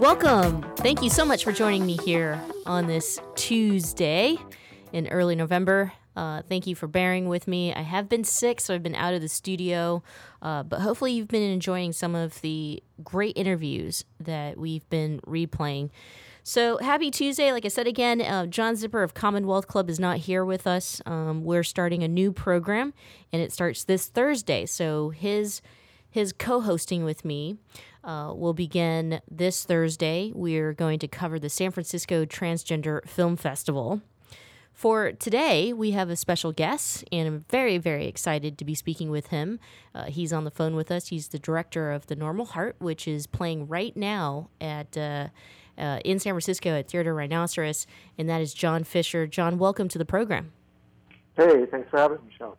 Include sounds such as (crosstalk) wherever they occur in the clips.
Welcome. Thank you so much for joining me here on this Tuesday in early November. Uh, thank you for bearing with me. I have been sick, so I've been out of the studio, uh, but hopefully, you've been enjoying some of the great interviews that we've been replaying. So, happy Tuesday. Like I said again, uh, John Zipperer of Commonwealth Club is not here with us. Um, we're starting a new program, and it starts this Thursday. So, his his co-hosting with me uh, will begin this Thursday. We're going to cover the San Francisco Transgender Film Festival. For today, we have a special guest, and I'm very, very excited to be speaking with him. Uh, he's on the phone with us. He's the director of The Normal Heart, which is playing right now at uh, uh, in San Francisco at Theater Rhinoceros, and that is John Fisher. John, welcome to the program. Hey, thanks for having me, Michelle.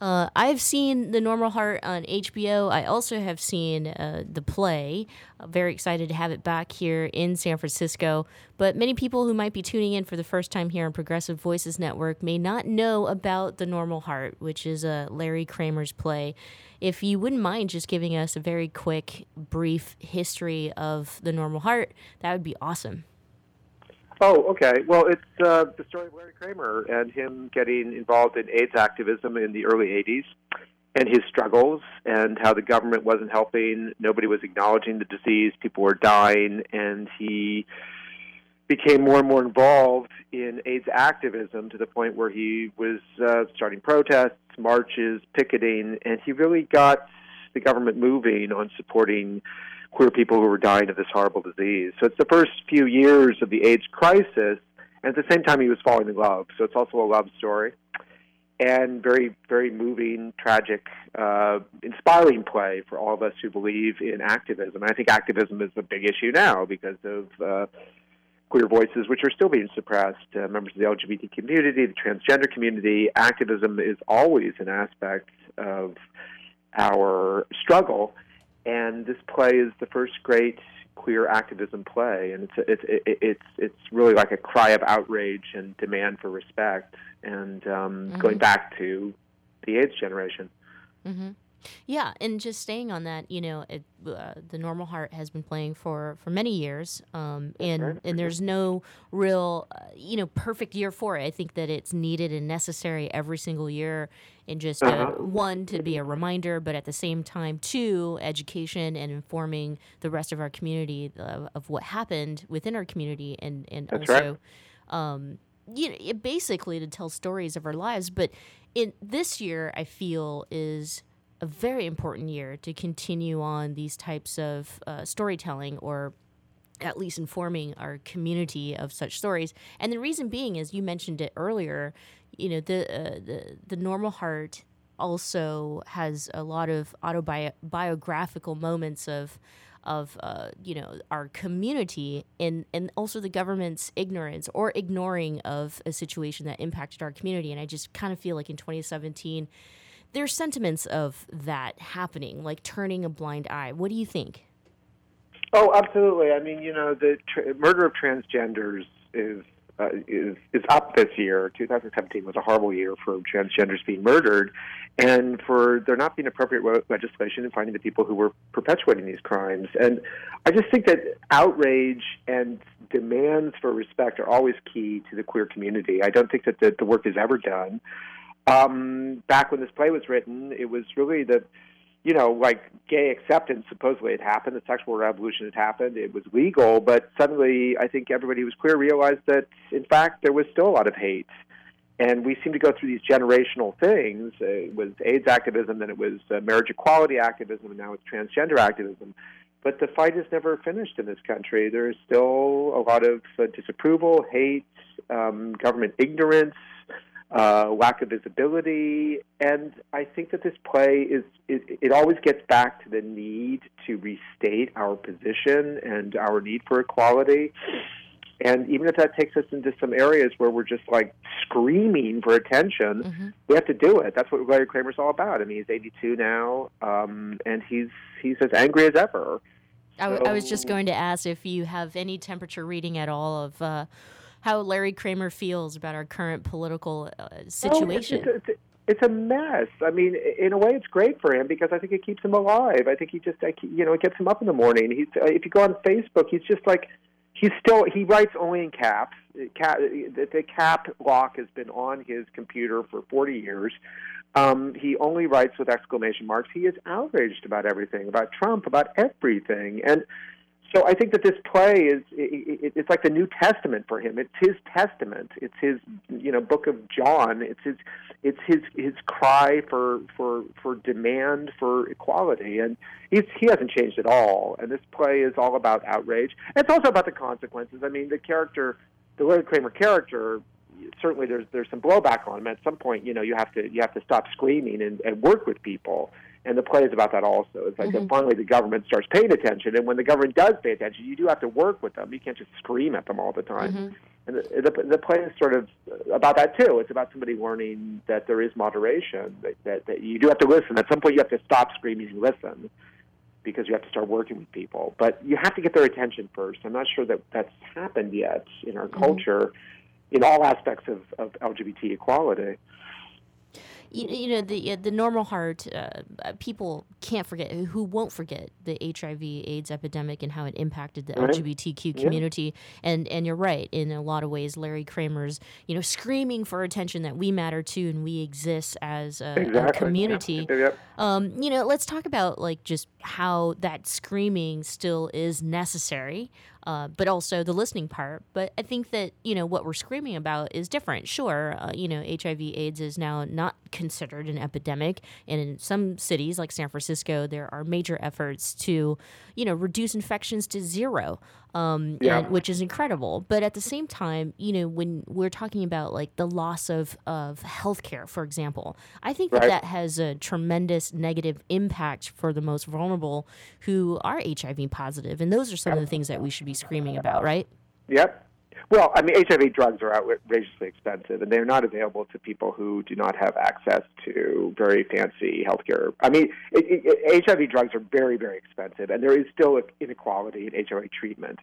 Uh, I've seen The Normal Heart on HBO. I also have seen uh, the play. I'm very excited to have it back here in San Francisco. But many people who might be tuning in for the first time here on Progressive Voices Network may not know about The Normal Heart, which is a Larry Kramer's play. If you wouldn't mind just giving us a very quick, brief history of The Normal Heart, that would be awesome. Oh, okay. Well, it's uh, the story of Larry Kramer and him getting involved in AIDS activism in the early 80s and his struggles and how the government wasn't helping. Nobody was acknowledging the disease. People were dying. And he became more and more involved in AIDS activism to the point where he was uh, starting protests, marches, picketing, and he really got the government moving on supporting queer people who were dying of this horrible disease. So it's the first few years of the AIDS crisis, and at the same time, he was falling in love. So it's also a love story, and very, very moving, tragic, uh, inspiring play for all of us who believe in activism. And I think activism is a big issue now because of. Uh, queer voices, which are still being suppressed, uh, members of the LGBT community, the transgender community. Activism is always an aspect of our struggle, and this play is the first great queer activism play, and it's a, it's it, it's it's really like a cry of outrage and demand for respect, and um, mm-hmm. going back to the AIDS generation. Mm-hmm. Yeah, and just staying on that, you know, it, uh, the Normal Heart has been playing for for many years, um, and right. and there's no real, uh, you know, perfect year for it. I think that it's needed and necessary every single year, and just uh, uh-huh. one to be a reminder, but at the same time, two, education and informing the rest of our community of, of what happened within our community, and and That's also. Right. Um, you know, basically to tell stories of our lives, but in this year, I feel is a very important year to continue on these types of uh, storytelling or at least informing our community of such stories. And the reason being is you mentioned it earlier, you know, the uh, the the normal heart also has a lot of autobiographical moments of of uh, you know our community and and also the government's ignorance or ignoring of a situation that impacted our community and I just kind of feel like in 2017 there's sentiments of that happening, like turning a blind eye. What do you think? Oh, absolutely. I mean, you know, the tra- murder of transgenders is uh, is is up this year. 2017 was a horrible year for transgenders being murdered, and for there not being appropriate legislation and finding the people who were perpetuating these crimes. And I just think that outrage and demands for respect are always key to the queer community. I don't think that the, the work is ever done um, back when this play was written, it was really the you know, like gay acceptance supposedly had happened, the sexual revolution had happened, it was legal, but suddenly I think everybody who was queer realized that, in fact, there was still a lot of hate. And we seem to go through these generational things. It was AIDS activism, then it was uh, marriage equality activism, and now it's transgender activism. But the fight is never finished in this country. There is still a lot of uh, disapproval, hate, um, government ignorance, uh, lack of visibility, and I think that this play is it, it always gets back to the need to restate our position and our need for equality. And even if that takes us into some areas where we're just like screaming for attention, Mm-hmm. we have to do it. That's what Larry Kramer's all about. I mean, he's 82 now, um, and he's he's as angry as ever. I, w- I was just going to ask if you have any temperature reading at all of uh, how Larry Kramer feels about our current political uh, Oh, it's- situation. it's, it's, a mess. I mean, in a way, it's great for him because I think it keeps him alive. I think he just, you know, it gets him up in the morning. He's, uh, if you go on Facebook, he's just like, he's still, he writes only in caps. Cap, the, the cap lock has been on his computer for 40 years. Um, he only writes with exclamation marks. He is outraged about everything, about Trump, about everything, and so I think that this play is it, it, it's like the New Testament for him. It's his testament. It's his you know book of John. It's his it's his his cry for for for demand for equality, and he's he hasn't changed at all. And this play is all about outrage. And it's also about the consequences. I mean, the character, the Larry Kramer character. Certainly, there's there's some blowback on him. At some point, you know, you have to you have to stop screaming and, and work with people and the play is about that also. It's like that mm-hmm. finally the government starts paying attention, and when the government does pay attention, you do have to work with them. You can't just scream at them all the time. Mm-hmm. And the, the, the play is sort of about that too. It's about somebody learning that there is moderation, that, that, that you do have to listen. At some point, you have to stop screaming and listen because you have to start working with people. But you have to get their attention first. I'm not sure that that's happened yet in our mm-hmm. culture in all aspects of, of LGBT equality. You, you know the the normal heart uh, uh, people can't forget who won't forget the HIV AIDS epidemic and how it impacted the Right. LGBTQ Yeah. community. And and you're right in a lot of ways Larry Kramer's you know screaming for attention that we matter too and we exist as a, a community. Um, you know let's talk about like just how that screaming still is necessary uh, but also the listening part. But I think that you know what we're screaming about is different. Sure, uh, you know HIV/AIDS is now not considered an epidemic, and in some cities like San Francisco, there are major efforts to you know reduce infections to zero, um, Yeah. and, which is incredible. But at the same time, you know when we're talking about like the loss of of healthcare, for example, I think that Right. that has a tremendous negative impact for the most vulnerable who are HIV positive, and those are some of the things that we should be screaming about, right? Yep. Well, I mean, HIV drugs are outrageously expensive, and they're not available to people who do not have access to very fancy healthcare. I mean, it, it, HIV drugs are very, very expensive, and there is still inequality in HIV treatment.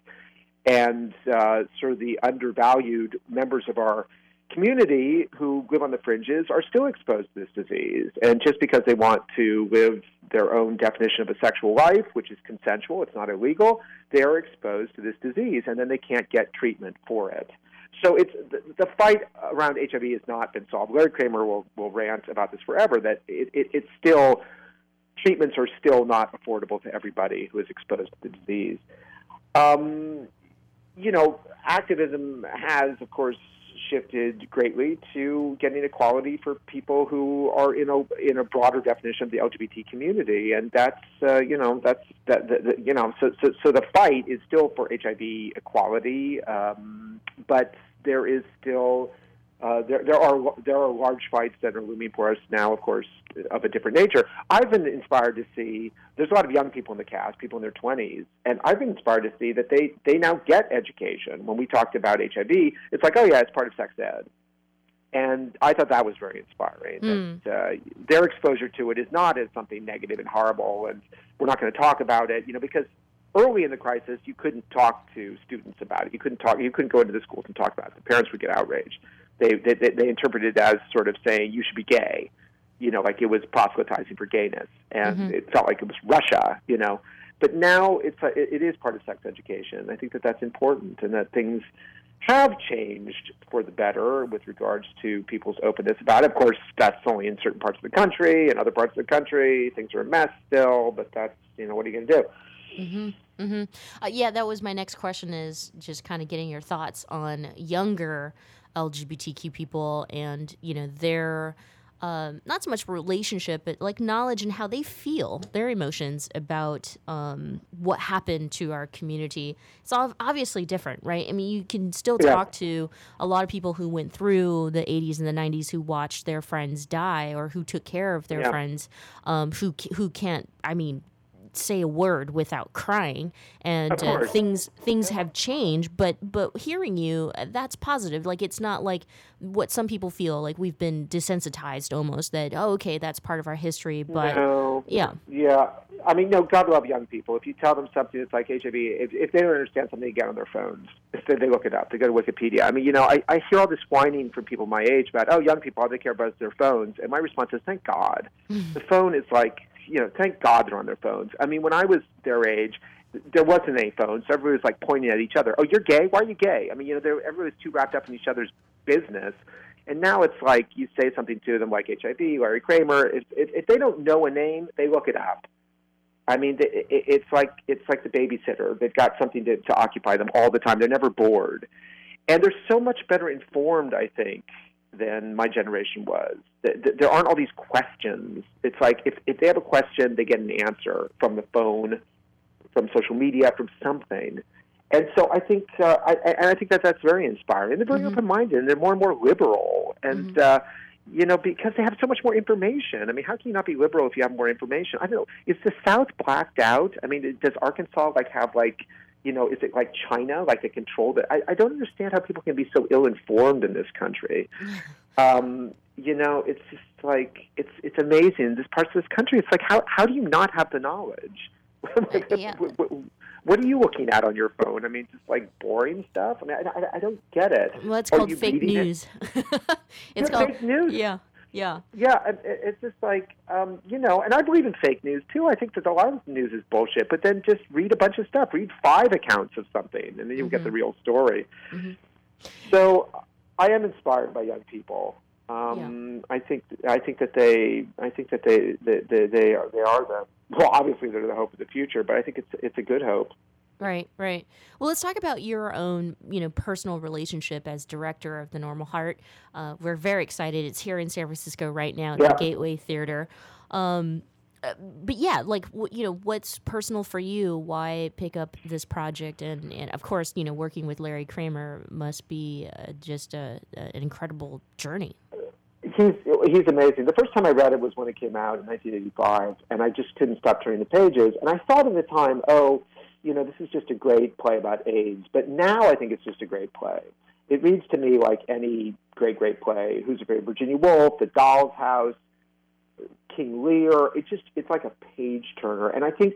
And uh, sort of the undervalued members of our community who live on the fringes are still exposed to this disease. And just because they want to live their own definition of a sexual life, which is consensual, it's not illegal, they are exposed to this disease, and then they can't get treatment for it. So it's the, the fight around HIV has not been solved. Larry Kramer will, will rant about this forever. That it, it, it's still treatments are still not affordable to everybody who is exposed to the disease. Um, you know, activism has, of course, shifted greatly to getting equality for people who are in a in a broader definition of the LGBT community, and that's uh, you know that's that, that you know so, so so the fight is still for HIV equality, um, but there is still uh, there, there are there are large fights that are looming for us now, of course, of a different nature. I've been inspired to see there's a lot of young people in the cast, people in their 20s, and I've been inspired to see that they they now get education. When we talked about HIV, it's like, oh yeah, it's part of sex ed, and I thought that was very inspiring. Mm. That uh, their exposure to it is not as something negative and horrible, and we're not going to talk about it, you know, because early in the crisis, you couldn't talk to students about it. You couldn't talk. You couldn't go into the schools and talk about it. The parents would get outraged. They they, they, interpreted it as sort of saying you should be gay, you know, like it was proselytizing for gayness, and Mhm. it felt like it was Russia, you know. But now it's a, it, it is part of sex education. I think that that's important, and that things have changed for the better with regards to people's openness about it. Of course, that's only in certain parts of the country. In other parts of the country, things are a mess still. But that's you know what are you going to do? Mm-hmm. Mm-hmm. Uh, yeah, that was my next question. Is just kind of getting your thoughts on younger LGBTQ people and you know their um, not so much relationship, but like knowledge and how they feel, their emotions about um, what happened to our community. It's obviously different, right? I mean, you can still talk yeah. to a lot of people who went through the 80s and the 90s who watched their friends die or who took care of their yeah. friends um, who who can't. I mean, say a word without crying and uh, things things have changed but but hearing you uh, that's positive like it's not like what some people feel like we've been desensitized almost that oh okay that's part of our history but no. yeah yeah I mean, no, God love young people. If you tell them something that's like HIV, if, if they don't understand something, they get on their phones. Instead, they look it up. They go to Wikipedia. I mean, you know, I, I hear all this whining from people my age about, oh, young people, all they care about is their phones. And my response is, thank God. (laughs) the phone is like you know, thank God they're on their phones. I mean, when I was their age, there wasn't any phones. So everybody was like pointing at each other. Oh, you're gay? Why are you gay? I mean, you know, everybody was too wrapped up in each other's business. And now it's like you say something to them like HIV, Larry Kramer. If, if, if they don't know a name, they look it up. I mean, it, it's like it's like the babysitter. They've got something to, to occupy them all the time. They're never bored, and they're so much better informed. I think than my generation was. There aren't all these questions. It's like if, if they have a question, they get an answer from the phone, from social media, from something. And so I think, uh, I, and I think that that's very inspiring. And they're very mm-hmm. open-minded, and they're more and more liberal. And mm-hmm. uh, you know, because they have so much more information. I mean, how can you not be liberal if you have more information? I don't know. Is the South blacked out? I mean, does Arkansas like have like you know, is it like China, like they control it? I, I don't understand how people can be so ill informed in this country. (laughs) Um, you know, it's just like it's it's amazing. This parts of this country, it's like how how do you not have the knowledge? (laughs) like, yeah. what, what, are you looking at on your phone? I mean, just like boring stuff. I mean, I, I, I don't get it. Well, it's called fake news. It? (laughs) it's called fake news. Yeah. Yeah. Yeah, it's just like um, you know, and I believe in fake news too. I think that a lot of news is bullshit. But then just read a bunch of stuff. Read five accounts of something, and then you'll mm-hmm. get the mm-hmm. real story. Mm-hmm. So I am inspired by young people. Um, yeah. I think I think that they I think that they they, they, they are they are the well obviously they're the hope of the future, but I think it's it's a good hope. Right, right. Well, let's talk about your own, you know, personal relationship as director of the Normal Heart. Uh, we're very excited. It's here in San Francisco right now at yeah. the Gateway Theatre. Um, uh, but yeah, like you know, what's personal for you? Why pick up this project? And, and of course, you know, working with Larry Kramer must be uh, just a, a, an incredible journey. He's he's amazing. The first time I read it was when it came out in 1985, and I just couldn't stop turning the pages. And I thought at the time, oh you know, this is just a great play about AIDS. But now I think it's just a great play. It reads to me like any great, great play. Who's Afraid of Virginia Woolf, The Doll's House, King Lear. It's just, it's like a page turner. And I think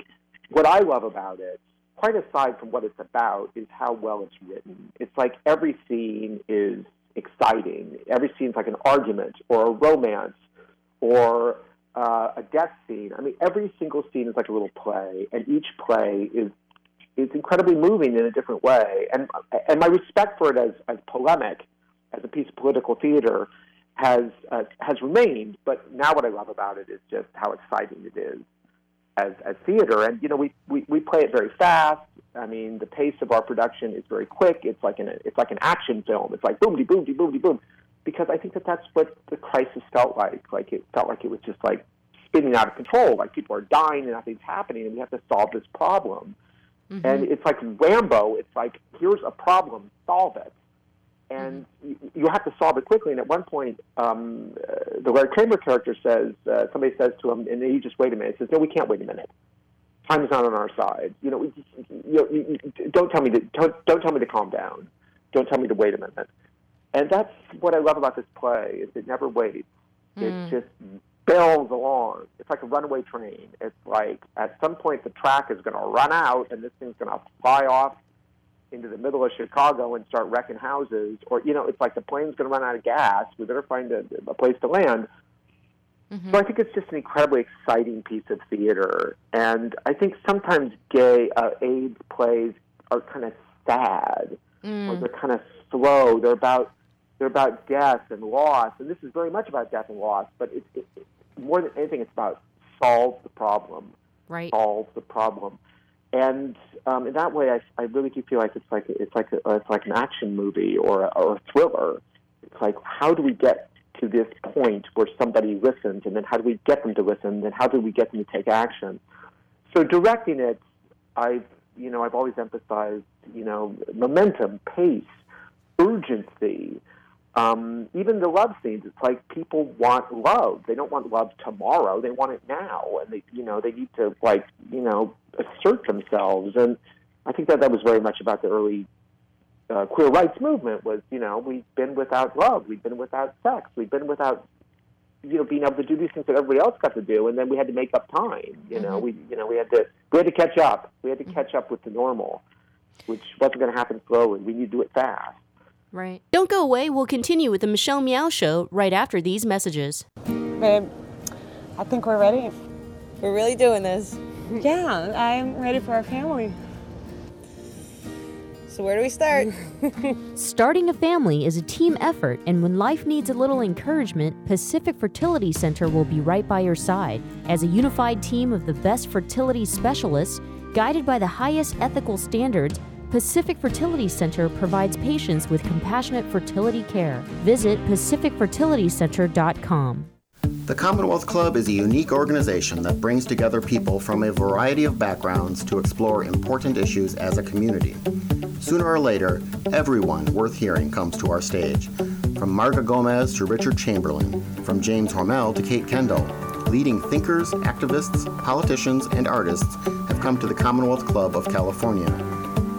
what I love about it, quite aside from what it's about, is how well it's written. It's like every scene is exciting. Every scene's like an argument or a romance or uh, a death scene. I mean, every single scene is like a little play, and each play is it's incredibly moving in a different way. And and my respect for it as as polemic, as a piece of political theater, has uh, has remained. But now what I love about it is just how exciting it is as as theater. And you know, we we, we play it very fast. I mean, the pace of our production is very quick. It's like an it's like an action film. It's like boom, de boom, de boom, de boom. Because I think that that's what the crisis felt like. Like it felt like it was just like spinning out of control. Like people are dying and nothing's happening, and we have to solve this problem. Mm-hmm. And it's like Rambo. It's like here's a problem, solve it, and mm-hmm. you, you have to solve it quickly. And at one point, um, uh, the Larry Kramer character says, uh, somebody says to him, and he just wait a minute. He says, "No, we can't wait a minute. Time is not on our side. You know, you, you, you, don't tell me to don't, don't tell me to calm down. Don't tell me to wait a minute." And that's what I love about this play is it never waits. Mm. It just bills along. It's like a runaway train. It's like at some point the track is going to run out and this thing's going to fly off into the middle of Chicago and start wrecking houses. Or, you know, it's like the plane's going to run out of gas. We better find a, a place to land. Mm-hmm. So I think it's just an incredibly exciting piece of theater. And I think sometimes gay uh, AIDS plays are kind of sad or they're kind of slow. They're about they're about death and loss, and this is very much about death and loss. But it, it, more than anything, it's about solve the problem, Right. solve the problem. And um, in that way, I, I really do feel like it's like it's like a, it's like an action movie or a, or a thriller. It's like how do we get to this point where somebody listens, and then how do we get them to listen, and then how do we get them to take action? So directing it, I've you know I've always emphasized you know momentum, pace, urgency. Um, even the love scenes, it's like people want love. They don't want love tomorrow. They want it now, and they you know they need to like you know assert themselves. And I think that that was very much about the early uh, queer rights movement. Was you know we've been without love, we've been without sex, we've been without you know being able to do these things that everybody else got to do, and then we had to make up time. You know we you know we had to we had to catch up. We had to catch up with the normal, which wasn't going to happen slowly. We need to do it fast. Right. Don't go away. We'll continue with the Michelle Meow Show right after these messages. Babe, I think we're ready. We're really doing this. Yeah, I'm ready for our family. So, where do we start? (laughs) Starting a family is a team effort, and when life needs a little encouragement, Pacific Fertility Center will be right by your side. As a unified team of the best fertility specialists, guided by the highest ethical standards, Pacific Fertility Center provides patients with compassionate fertility care. Visit pacificfertilitycenter.com. The Commonwealth Club is a unique organization that brings together people from a variety of backgrounds to explore important issues as a community. Sooner or later, everyone worth hearing comes to our stage. From Marga Gomez to Richard Chamberlain, from James Hormel to Kate Kendall, leading thinkers, activists, politicians, and artists have come to the Commonwealth Club of California.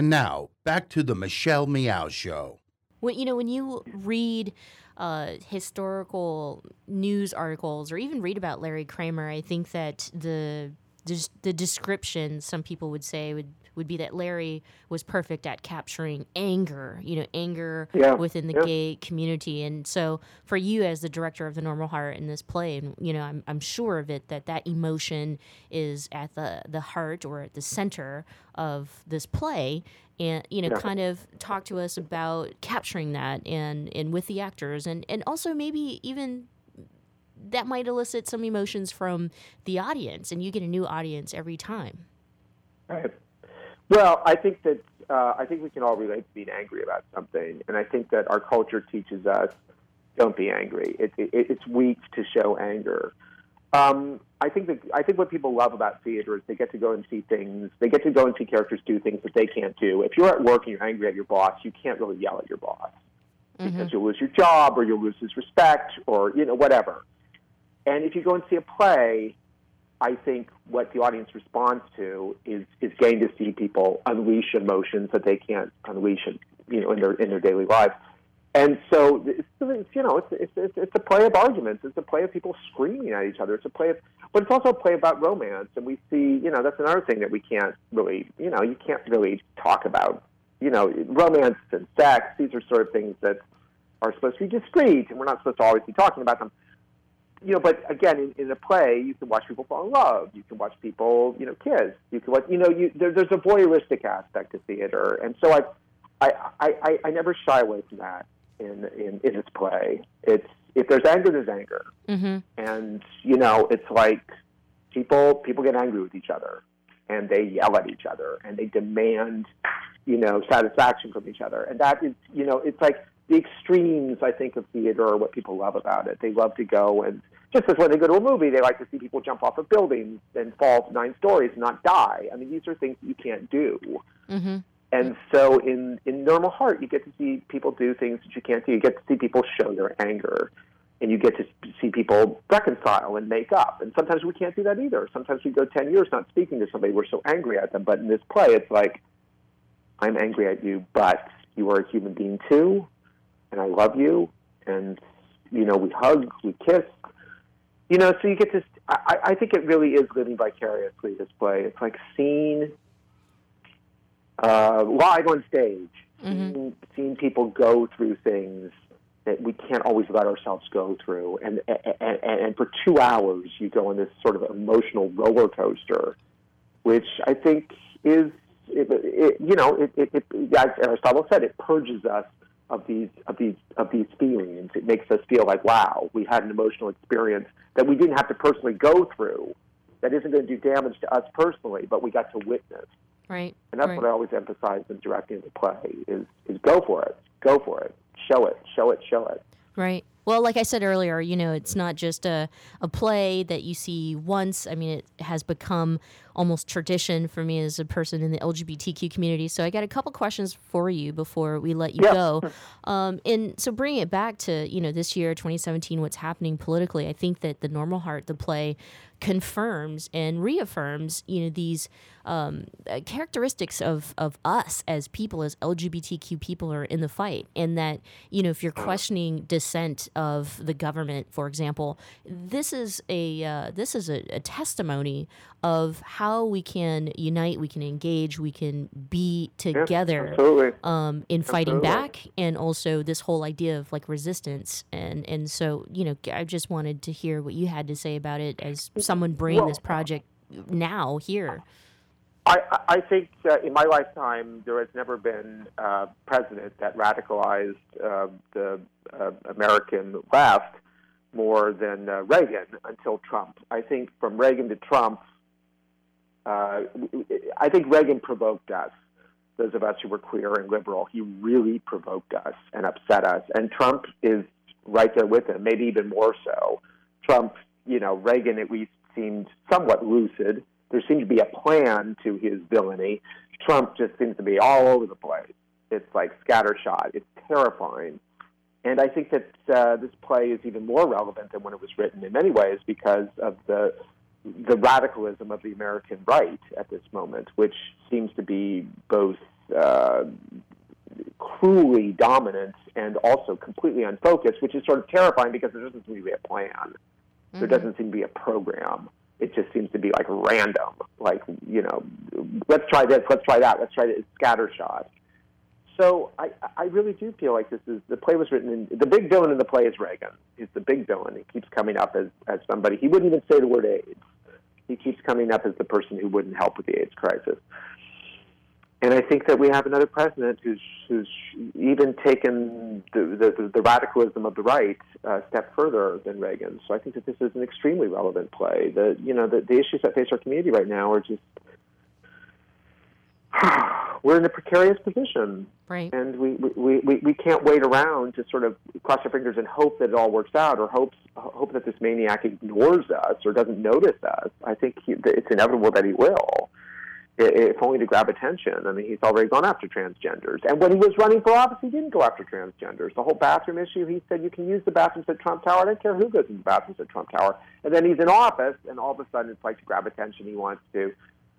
And now, back to the Michelle Meow Show. When you know when you read uh, historical news articles or even read about Larry Kramer, I think that the the description some people would say would would be that Larry was perfect at capturing anger, you know, anger Yeah, within the yeah. gay community. And so for you as the director of the Normal Heart in this play, and you know, I'm I'm sure of it that that emotion is at the the heart or at the center of this play and you know Yeah. kind of talk to us about capturing that and and with the actors and and also maybe even that might elicit some emotions from the audience and you get a new audience every time Right. Well, I think that uh, I think we can all relate to being angry about something, and I think that our culture teaches us don't be angry. It, it, it's weak to show anger. Um, I think that I think what people love about theater is they get to go and see things. They get to go and see characters do things that they can't do. If you're at work and you're angry at your boss, you can't really yell at your boss because you'll lose your job or you'll lose his respect or you know whatever. And if you go and see a play, I think what the audience responds to is is getting to see people unleash emotions that they can't unleash, in, you know, in their in their daily lives. And so, it's, you know, it's, it's it's it's a play of arguments. It's a play of people screaming at each other. It's a play of, but it's also a play about romance. And we see, you know, that's another thing that we can't really, you know, you can't really talk about, you know, romance and sex. These are sort of things that are supposed to be discreet, and we're not supposed to always be talking about them you know, but again, in, in a play, you can watch people fall in love. You can watch people, you know, kiss. You can watch, you know, you, there, there's a voyeuristic aspect to theater, and so I, I, I, I, never shy away from that in, in in this play. It's if there's anger, there's anger, mm-hmm. and you know, it's like people people get angry with each other, and they yell at each other, and they demand you know, satisfaction from each other. And that is, you know, it's like the extremes, I think, of theater are what people love about it. They love to go and just as when they go to a movie, they like to see people jump off of buildings and fall nine stories and not die. I mean, these are things that you can't do. Mm-hmm. And so in, in Normal Heart, you get to see people do things that you can't do. You get to see people show their anger. And you get to see people reconcile and make up. And sometimes we can't do that either. Sometimes we go 10 years not speaking to somebody. We're so angry at them. But in this play, it's like, I'm angry at you, but you are a human being too. And I love you. And, you know, we hug, we kiss. You know, so you get this. I, I think it really is living vicariously, this play. It's like seeing uh, live on stage, Mm-hmm. seeing, seeing people go through things that we can't always let ourselves go through, and and, and and for two hours you go on this sort of emotional roller coaster, which I think is, it, it, you know, it, it, it, as Aristotle said, it purges us of these of these of these feelings. It makes us feel like, wow, we had an emotional experience that we didn't have to personally go through. That isn't going to do damage to us personally, but we got to witness. Right. And that's right. what I always emphasize in directing the play is is go for it, go for it, show it, show it, show it. Right. Well, like I said earlier, you know, it's not just a, a play that you see once. I mean, it has become almost tradition for me as a person in the LGBTQ community. So I got a couple questions for you before we let you Yeah. go. Um, and so bringing it back to, you know, this year, 2017, what's happening politically, I think that the Normal Heart, the play, confirms and reaffirms, you know, these um, uh, characteristics of, of us as people, as LGBTQ people are in the fight. And that, you know, if you're questioning dissent of the government, for example, this is a uh, this is a, a testimony of how we can unite, we can engage, we can be together absolutely. um, in fighting Absolutely. back, and also this whole idea of like resistance. And and so you know, I just wanted to hear what you had to say about it as someone bringing Well- this project now here. I, I- think uh, in my lifetime there has never been a president that radicalized uh, the uh, American left more than uh, Reagan until Trump. I think from Reagan to Trump, uh, I think Reagan provoked us. Those of us who were queer and liberal, he really provoked us and upset us. And Trump is right there with him, maybe even more so. Trump, you know, Reagan at least seemed somewhat lucid. There seemed to be a plan to his villainy. Trump just seems to be all over the place. It's like scattershot. It's terrifying. And I think that uh, this play is even more relevant than when it was written in many ways because of the the radicalism of the American right at this moment, which seems to be both uh, cruelly dominant and also completely unfocused, which is sort of terrifying because there doesn't seem to be a plan. There doesn't seem to be a program. It just seems to be like random, like you know, let's try this, let's try that, let's try this scattershot. So I, I really do feel like this is the play was written in the big villain in the play is Reagan. He's the big villain. He keeps coming up as, as somebody he wouldn't even say the word AIDS. He keeps coming up as the person who wouldn't help with the AIDS crisis. And I think that we have another president who's who's even taken the the, the radicalism of the right uh, step further than Reagan. So I think that this is an extremely relevant play. The you know the, the issues that face our community right now are just (sighs) we're in a precarious position, right? And we, we, we, we can't wait around to sort of cross our fingers and hope that it all works out, or hope hope that this maniac ignores us or doesn't notice us. I think he, it's inevitable that he will, if only to grab attention. I mean, he's already gone after transgenders, and when he was running for office, he didn't go after transgenders. The whole bathroom issue, he said you can use the bathrooms at Trump Tower. I don't care who goes in the bathrooms at Trump Tower. And then he's in office, and all of a sudden, it's like to grab attention. He wants to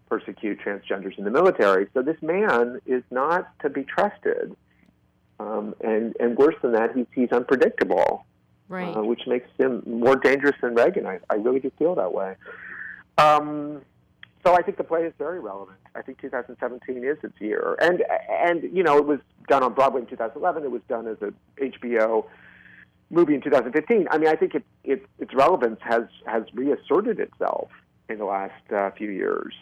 persecute transgenders in the military. So this man is not to be trusted. Um, and, and worse than that, he's, he's unpredictable, Right. uh, which makes him more dangerous than Reagan. I, I really do feel that way. Um, so I think the play is very relevant. I think 2017 is its year. And, and you know, it was done on Broadway in 2011. It was done as a HBO movie in 2015. I mean, I think it, it, its relevance has, has reasserted itself in the last uh, few years.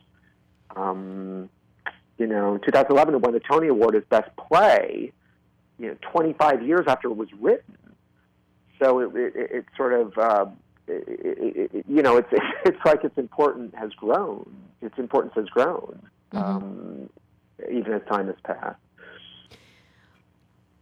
Um, you know, 2011 it won the Tony Award as Best Play. You know, 25 years after it was written. So it, it, it sort of, uh, it, it, it, you know, it's (laughs) it's like its importance has grown. Its importance has grown. Um, even as time has passed.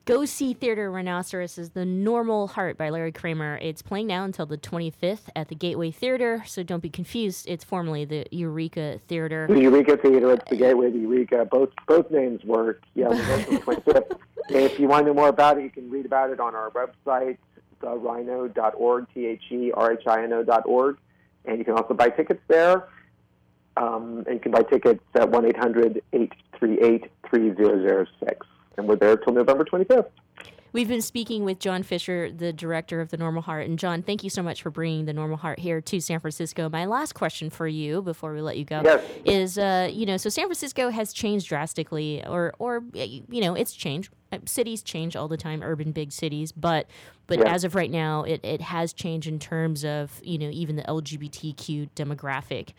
Go see Theater Rhinoceros is The Normal Heart by Larry Kramer. It's playing now until the 25th at the Gateway Theatre, so don't be confused. It's formerly the Eureka Theater. The Eureka Theater, it's the Gateway to Eureka. Both both names work. Yeah, the 25th. (laughs) If you want to know more about it, you can read about it on our website, therhino.org, T-H-E-R-H-I-N-O.org. And you can also buy tickets there. Um, and you can buy tickets at 1-800-838-3006 and we're there till November 25th. We've been speaking with John Fisher, the director of the Normal Heart. And John, thank you so much for bringing the Normal Heart here to San Francisco. My last question for you before we let you go yes. is, uh, you know, so San Francisco has changed drastically, or, or you know, it's changed. Uh, cities change all the time, urban big cities, but but yeah. as of right now, it, it has changed in terms of you know even the LGBTQ demographic.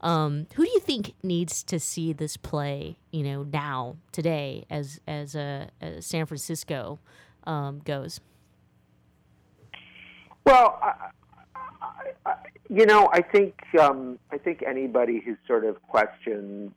Um, who do you think needs to see this play? You know, now today, as as, uh, as San Francisco um, goes. Well, I, I, you know, I think um, I think anybody who sort of questions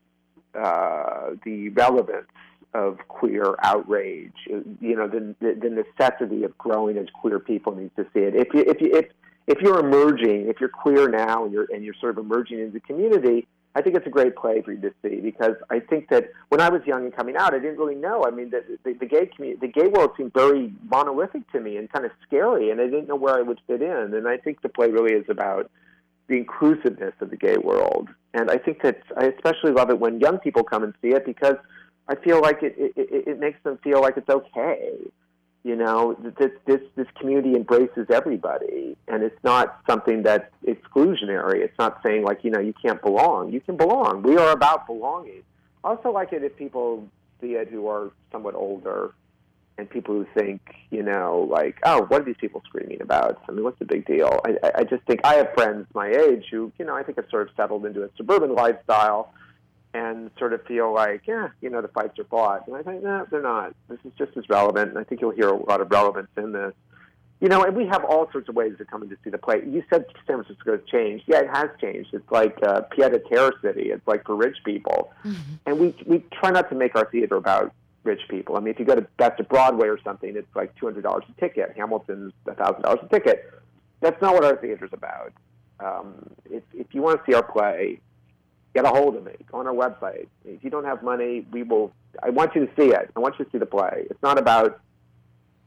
uh, the relevance of queer outrage, you know, the, the, necessity of growing as queer people needs to see it. If you if you if if you're emerging, if you're queer now and you're and you're sort of emerging into the community, I think it's a great play for you to see because I think that when I was young and coming out, I didn't really know. I mean, the, the, the gay community, the gay world seemed very monolithic to me and kind of scary, and I didn't know where I would fit in. And I think the play really is about the inclusiveness of the gay world. And I think that I especially love it when young people come and see it because I feel like it, it, it it makes them feel like it's okay you know, this this this community embraces everybody, and it's not something that's exclusionary. It's not saying like you know you can't belong. You can belong. We are about belonging. I also like it if people see it who are somewhat older, and people who think you know like oh what are these people screaming about? I mean what's the big deal? I I just think I have friends my age who you know I think have sort of settled into a suburban lifestyle and sort of feel like, yeah, you know, the fights are fought. And I think, no, they're not. This is just as relevant, and I think you'll hear a lot of relevance in this. You know, and we have all sorts of ways of coming to see the play. You said San Francisco has changed. Yeah, it has changed. It's like uh, pied a terre city. It's like for rich people, mm-hmm. and we we try not to make our theater about rich people. I mean, if you go to back to Broadway or something, it's like two hundred dollars a ticket. Hamilton's a thousand dollars a ticket. That's not what our theater's about. Um, if if you want to see our play, get a hold of me. Go on our website. If you don't have money, we will. I want you to see it. I want you to see the play. It's not about.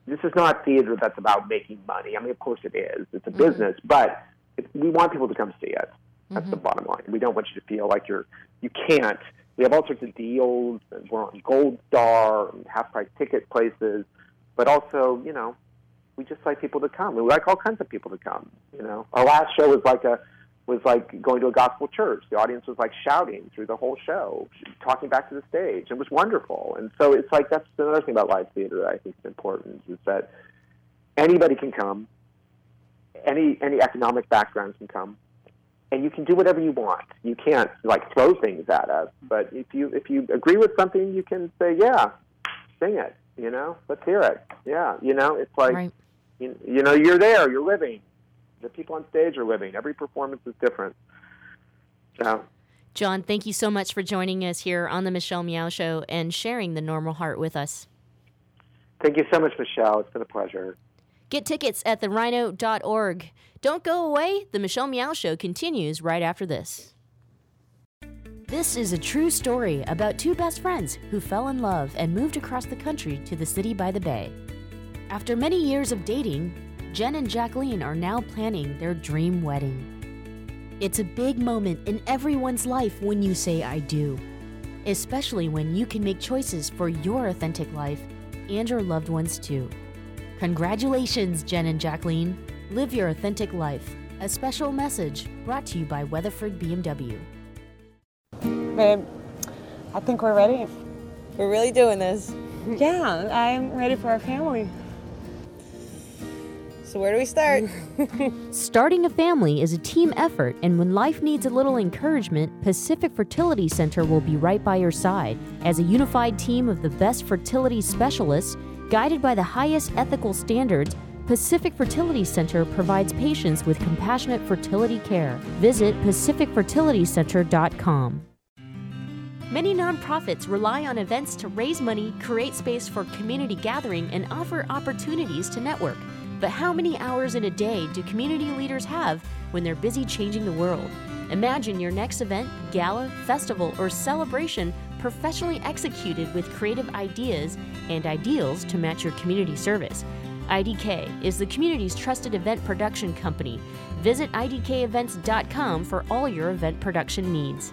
This is not theater that's about making money. I mean, of course it is. It's a mm-hmm. business, but it, we want people to come see it. That's mm-hmm. the bottom line. We don't want you to feel like you're you can't. We have all sorts of deals, and we're on Gold Star and half price ticket places, but also, you know, we just like people to come. We like all kinds of people to come. You know, our last show was like a was like going to a gospel church. The audience was like shouting through the whole show, talking back to the stage. It was wonderful. And so it's like that's another thing about live theater that I think is important is that anybody can come, any any economic background can come, and you can do whatever you want. You can't like throw things at us, but if you if you agree with something, you can say, yeah, sing it. You know, let's hear it. Yeah, you know, it's like right. you, you know you're there, you're living the people on stage are living. Every performance is different. So. John, thank you so much for joining us here on the Michelle Meow Show and sharing the normal heart with us. Thank you so much, Michelle. It's been a pleasure. Get tickets at therhino.org. Don't go away. The Michelle Meow Show continues right after this. This is a true story about two best friends who fell in love and moved across the country to the city by the bay. After many years of dating, Jen and Jacqueline are now planning their dream wedding. It's a big moment in everyone's life when you say I do, especially when you can make choices for your authentic life and your loved ones too. Congratulations, Jen and Jacqueline. Live your authentic life. A special message brought to you by Weatherford BMW. Babe, I think we're ready. We're really doing this. Yeah, I'm ready for our family. So, where do we start? (laughs) (laughs) Starting a family is a team effort, and when life needs a little encouragement, Pacific Fertility Center will be right by your side. As a unified team of the best fertility specialists, guided by the highest ethical standards, Pacific Fertility Center provides patients with compassionate fertility care. Visit pacificfertilitycenter.com. Many nonprofits rely on events to raise money, create space for community gathering, and offer opportunities to network. But how many hours in a day do community leaders have when they're busy changing the world? Imagine your next event, gala, festival, or celebration professionally executed with creative ideas and ideals to match your community service. IDK is the community's trusted event production company. Visit idkevents.com for all your event production needs.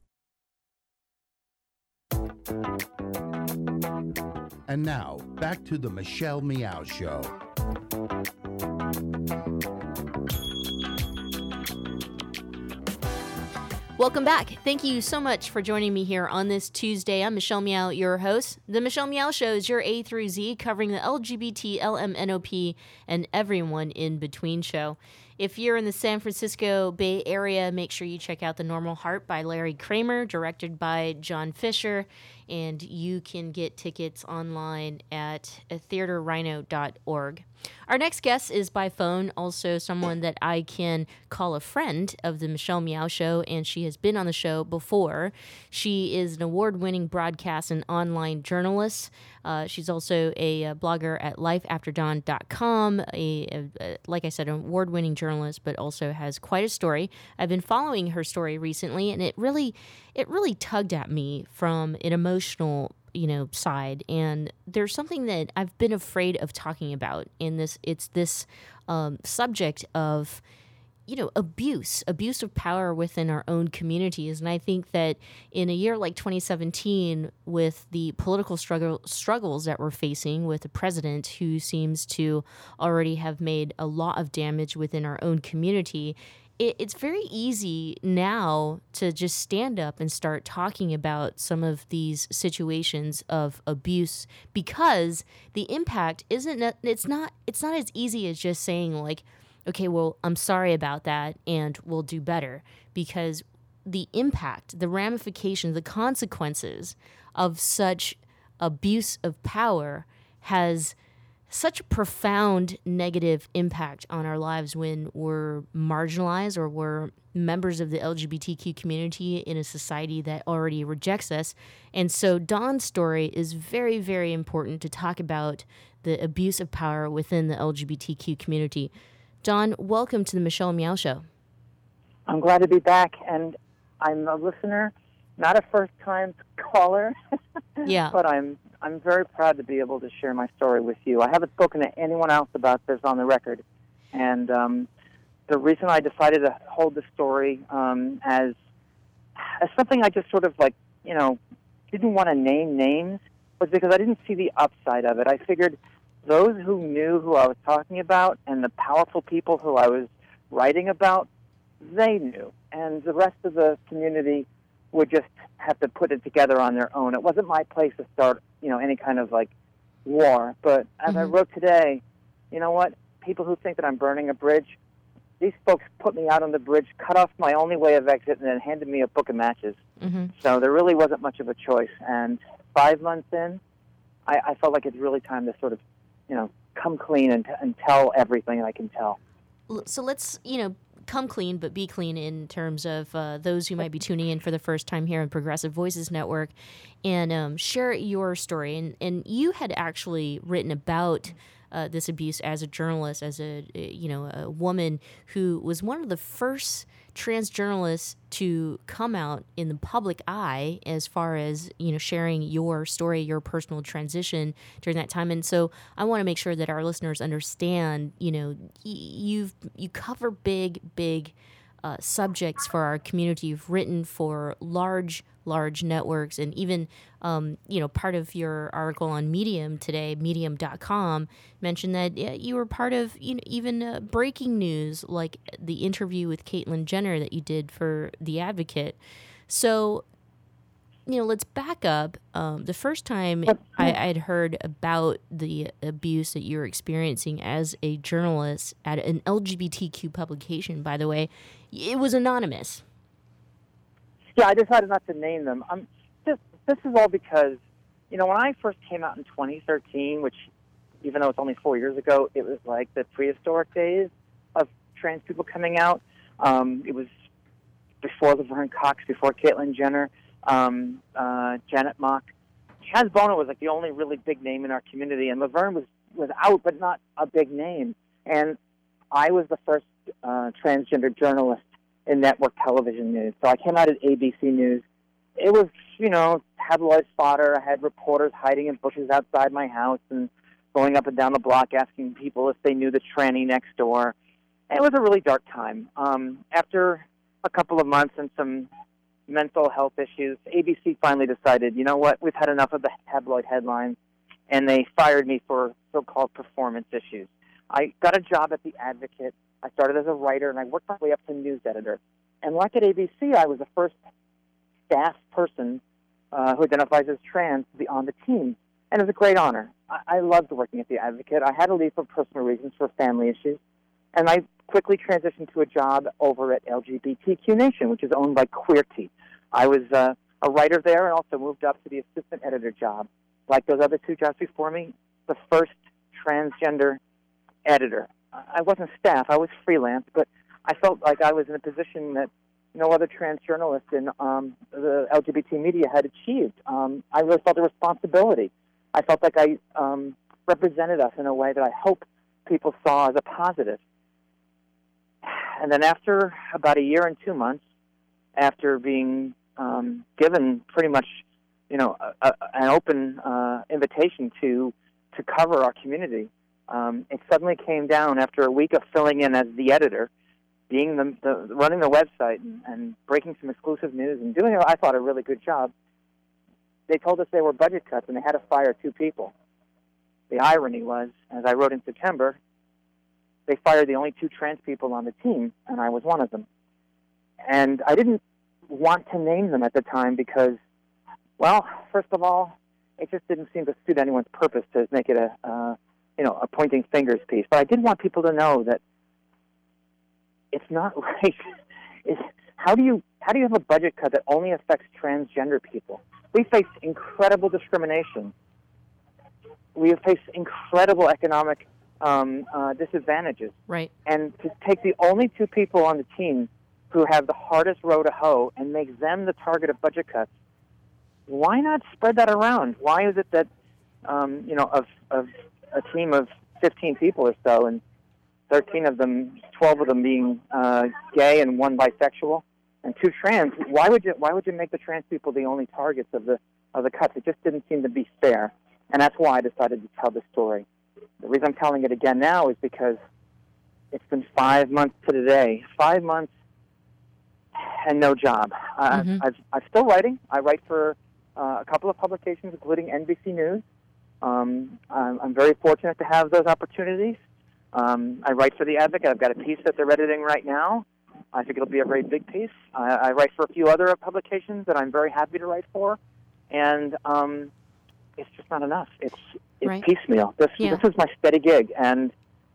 And now, back to the Michelle Meow Show. Welcome back. Thank you so much for joining me here on this Tuesday. I'm Michelle Meow, your host. The Michelle Meow Show is your A through Z covering the LGBT, LMNOP, and everyone in between show. If you're in the San Francisco Bay Area, make sure you check out The Normal Heart by Larry Kramer, directed by John Fisher. And you can get tickets online at theaterrhino.org. Our next guest is by phone, also someone that I can call a friend of the Michelle Meow Show, and she has been on the show before. She is an award winning broadcast and online journalist. Uh, she's also a, a, blogger at lifeafterdawn.com, a, a, a like I said, an award winning journalist, but also has quite a story. I've been following her story recently, and it really, it really tugged at me from an emotional you know side. And there's something that i've been afraid of talking about in this it's this um, subject of you know abuse abuse of power within our own communities. And i think that in a year like 2017 with the political struggle struggles that we're facing with a president who seems to already have made a lot of damage within our own community it, it's very easy now to just stand up and start talking about some of these situations of abuse because the impact isn't it's not it's not as easy as just saying like okay well i'm sorry about that and we'll do better. Because the impact the ramifications the consequences of such abuse of power has such a profound negative impact on our lives when we're marginalized or we're members of the LGBTQ community in a society that already rejects us. And so Dawn's story is very, very important to talk about the abuse of power within the LGBTQ community. Dawn, welcome to the Michelle Meow Show. I'm glad to be back, and I'm a listener, not a first time caller. (laughs) yeah. But I'm I'm very proud to be able to share my story with you. I haven't spoken to anyone else about this on the record, and um, the reason I decided to hold the story um, as as something I just sort of like you know didn't want to name names was because I didn't see the upside of it. I figured those who knew who I was talking about and the powerful people who I was writing about, they knew, and the rest of the community would just have to put it together on their own. It wasn't my place to start, you know, any kind of like war. But as mm-hmm. I wrote today, you know what? People who think that I'm burning a bridge, these folks put me out on the bridge, cut off my only way of exit, and then handed me a book of matches. Mm-hmm. So there really wasn't much of a choice. And five months in, I, I felt like it's really time to sort of, you know, come clean and, and tell everything I can tell. So let's, you know, come clean, but be clean in terms of uh, those who might be tuning in for the first time here on Progressive Voices Network, and um, share your story. And and you had actually written about. Uh, this abuse as a journalist, as a you know a woman who was one of the first trans journalists to come out in the public eye as far as you know sharing your story your personal transition during that time and so i want to make sure that our listeners understand you know you've you cover big big uh, subjects for our community. You've written for large, large networks, and even, um, you know, part of your article on Medium today, Medium.com, mentioned that you were part of you know, even uh, breaking news, like the interview with Caitlyn Jenner that you did for The Advocate. So, you know, let's back up. Um, the first time I, I'd heard about the abuse that you were experiencing as a journalist at an LGBTQ publication, by the way, it was anonymous. Yeah, I decided not to name them. Um, this, this is all because, you know, when I first came out in 2013, which, even though it's only four years ago, it was like the prehistoric days of trans people coming out. Um, it was before Laverne Cox, before Caitlyn Jenner, um, uh, Janet Mock. Chaz Bono was like the only really big name in our community, and Laverne was was out, but not a big name. And I was the first uh, transgender journalist in network television news. So I came out at ABC News. It was, you know, tabloid fodder. I had reporters hiding in bushes outside my house and going up and down the block asking people if they knew the tranny next door. It was a really dark time. Um, after a couple of months and some mental health issues, ABC finally decided, you know what, we've had enough of the tabloid headlines, and they fired me for so-called performance issues. I got a job at The Advocate. I started as a writer, and I worked my way up to news editor. And like at ABC, I was the first staff person uh, who identifies as trans to be on the team. And it was a great honor. I, I loved working at The Advocate. I had to leave for personal reasons, for family issues. And I quickly transitioned to a job over at LGBTQ Nation, which is owned by Queerty. I was uh, a writer there and also moved up to the assistant editor job. Like those other two jobs before me, the first transgender editor. I wasn't staff, I was freelance, but I felt like I was in a position that no other trans journalist in um, the LGBT media had achieved. Um, I really felt a responsibility. I felt like I um, represented us in a way that I hope people saw as a positive. And then after about a year and two months, after being um, given pretty much, you know, a, a, an open uh, invitation to to cover our community, um, it suddenly came down after a week of filling in as the editor, being the, the running the website and, and breaking some exclusive news and doing, I thought, a really good job. They told us they were budget cuts and they had to fire two people. The irony was, as I wrote in September, they fired the only two trans people on the team, and I was one of them. And I didn't want to name them at the time because, well, first of all, it just didn't seem to suit anyone's purpose to make it a, uh, you know, a pointing fingers piece. But I did want people to know that it's not (laughs) like It's, how do you how do you have a budget cut that only affects transgender people? We face incredible discrimination. We have faced incredible economic um, uh, disadvantages. Right. And to take the only two people on the team who have the hardest row to hoe and make them the target of budget cuts, why not spread that around? Why is it that, um, you know, of, of a team of 15 people or so, and 13 of them, 12 of them being uh, gay and one bisexual, and two trans, why would you why would you make the trans people the only targets of the of the cuts? It just didn't seem to be fair, and that's why I decided to tell the story. The reason I'm telling it again now is because it's been five months to the day, five months and no job. Uh, Mm-hmm. I've, I'm still writing. I write for uh, a couple of publications, including NBC News. Um, I'm, I'm very fortunate to have those opportunities. Um, I write for The Advocate. I've got a piece that they're editing right now. I think it'll be a very big piece. I, I write for a few other publications that I'm very happy to write for, and um, it's just not enough. It's it's Right. piecemeal. This Yeah. this is my steady gig, and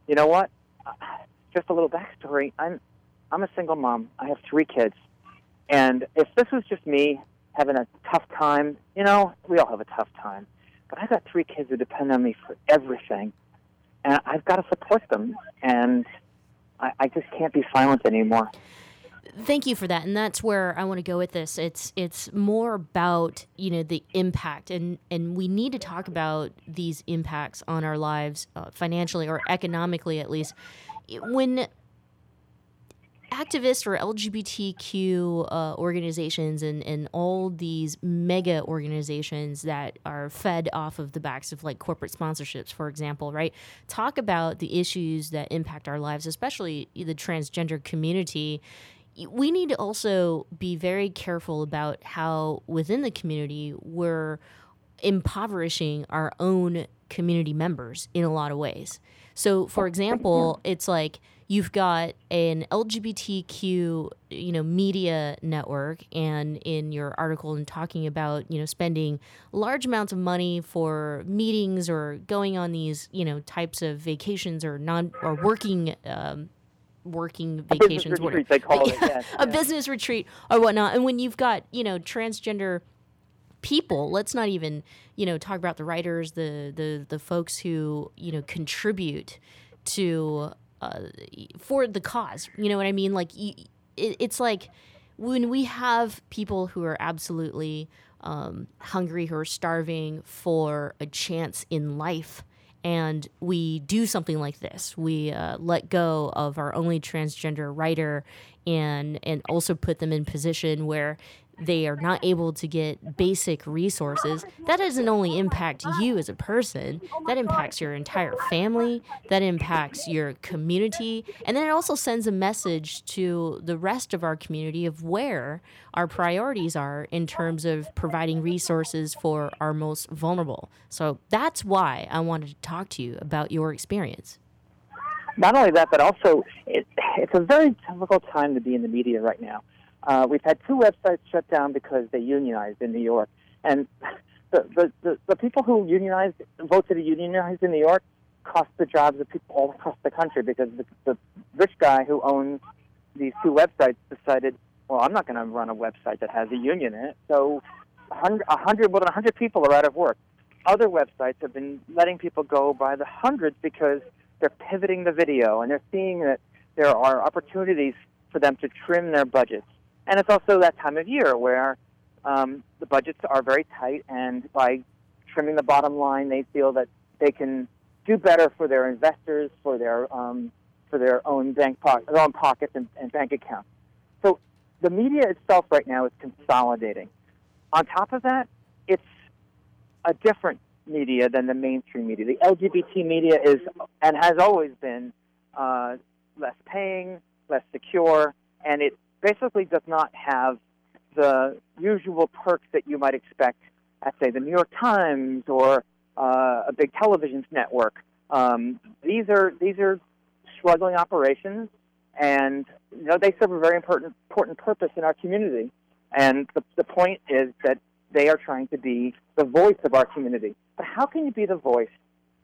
you know what? Uh, Just a little backstory. I'm I'm a single mom. I have three kids, and if this was just me having a tough time, you know, we all have a tough time. But I've got three kids who depend on me for everything, and I've got to support them. And I, I just can't be silent anymore. Thank you for that, and that's where I want to go with this. It's it's more about you know the impact, and and we need to talk about these impacts on our lives, uh, financially or economically at least. When activists or LGBTQ uh, organizations and, and all these mega organizations that are fed off of the backs of like corporate sponsorships, for example, right? Talk about the issues that impact our lives, especially the transgender community. We need to also be very careful about how within the community we're impoverishing our own community members in a lot of ways. So, for example, it's like you've got an LGBTQ, you know, media network, and in your article and talking about, you know, spending large amounts of money for meetings or going on these, you know, types of vacations or non or working. Um, working vacations, retreat, they call it, (laughs) yes, a yeah. business retreat or whatnot. And when you've got, you know, transgender people let's not even you know talk about the writers the the the folks who you know contribute to uh, for the cause you know what i mean? Like it, it's like when we have people who are absolutely um, hungry who are starving for a chance in life and we do something like this. We uh, let go of our only transgender writer and and also put them in position where they are not able to get basic resources, that doesn't only impact you as a person, that impacts your entire family, that impacts your community, and then it also sends a message to the rest of our community of where our priorities are in terms of providing resources for our most vulnerable. So that's why I wanted to talk to you about your experience. Not only that, but also it, it's a very difficult time to be in the media right now. Uh, we've had two websites shut down because they unionized in New York, and the the, the, the people who unionized voted to unionize in New York cost the jobs of people all across the country because the, the rich guy who owns these two websites decided, well, I'm not going to run a website that has a union in it. So, hundred, a hundred, more than a hundred people are out of work. Other websites have been letting people go by the hundreds because they're pivoting the video and they're seeing that there are opportunities for them to trim their budgets. And it's also that time of year where um, the budgets are very tight, and by trimming the bottom line, they feel that they can do better for their investors, for their um, for their own bank po- their own pockets and, and bank accounts. So the media itself right now is consolidating. On top of that, it's a different media than the mainstream media. The LGBT media is and has always been uh, less paying, less secure, and it basically does not have the usual perks that you might expect at, say, the New York Times or uh, a big television network. Um, these are these are struggling operations, and you know they serve a very important important purpose in our community. And the, the point is that they are trying to be the voice of our community. But how can you be the voice